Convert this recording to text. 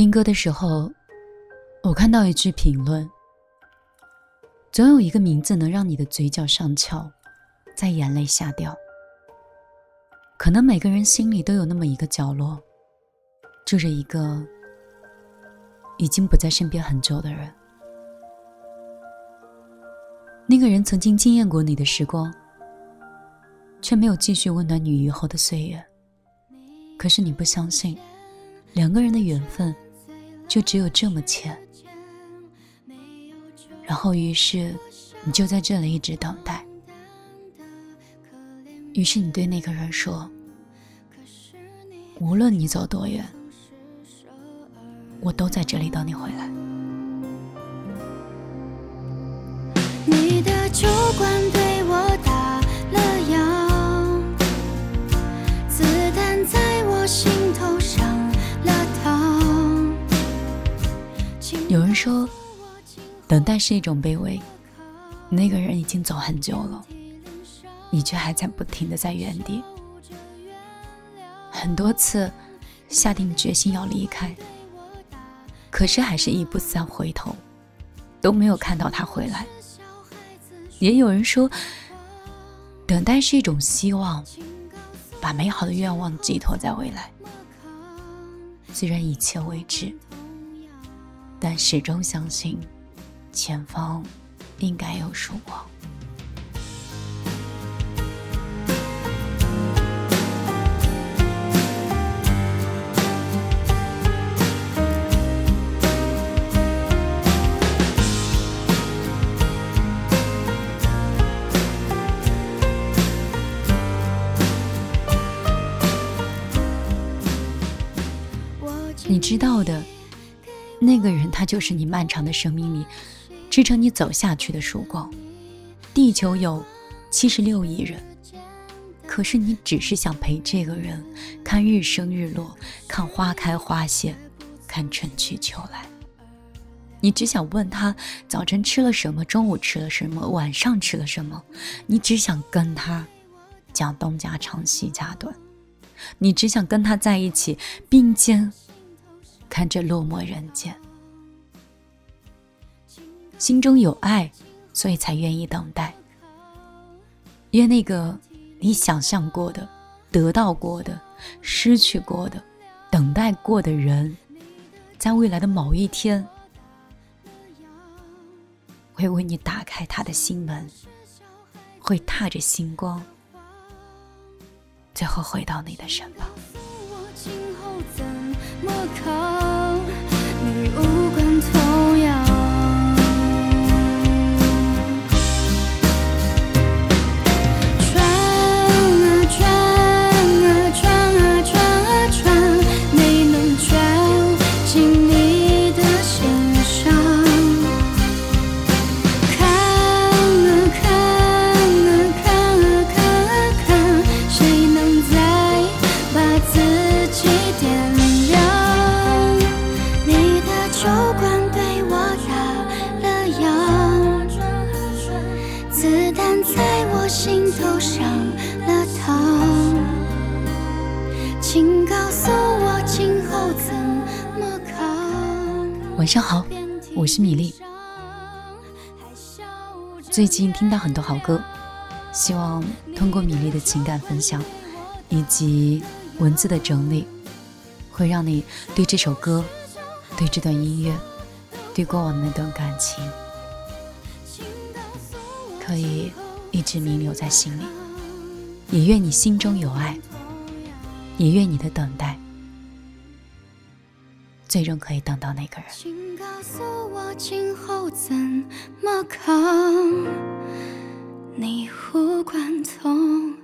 听歌的时候，我看到一句评论：总有一个名字能让你的嘴角上翘，在眼泪下掉。可能每个人心里都有那么一个角落，住着一个已经不在身边很久的人。那个人曾经惊艳过你的时光，却没有继续温暖你以后的岁月。可是你不相信，两个人的缘分就只有这么浅。然后，于是你就在这里一直等待。于是你对那个人说：“无论你走多远，我都在这里等你回来。”有人说，等待是一种卑微。那个人已经走很久了。你却还在不停的在原地，很多次下定决心要离开，可是还是一步三回头，都没有看到他回来。也有人说，等待是一种希望，把美好的愿望寄托在未来。虽然一切未知，但始终相信，前方应该有曙光。你知道的，那个人他就是你漫长的生命里支撑你走下去的曙光。地球有七十六亿人，可是你只是想陪这个人看日升日落，看花开花谢，看春去秋来。你只想问他早晨吃了什么，中午吃了什么，晚上吃了什么。你只想跟他讲东家长西家短，你只想跟他在一起并肩。看着落寞人间，心中有爱，所以才愿意等待。愿那个你想象过的、得到过的、失去过的、等待过的人，在未来的某一天，会为你打开他的心门，会踏着星光，最后回到你的身旁。心头上晚上好，我是米粒。最近听到很多好歌，希望通过米粒的情感分享以及文字的整理，会让你对这首歌、对这段音乐、对过往那段感情，可以一直铭留在心里。也愿你心中有爱。也愿你的等待，最终可以等到那个人。请告诉我，今后怎么扛？你无关痛。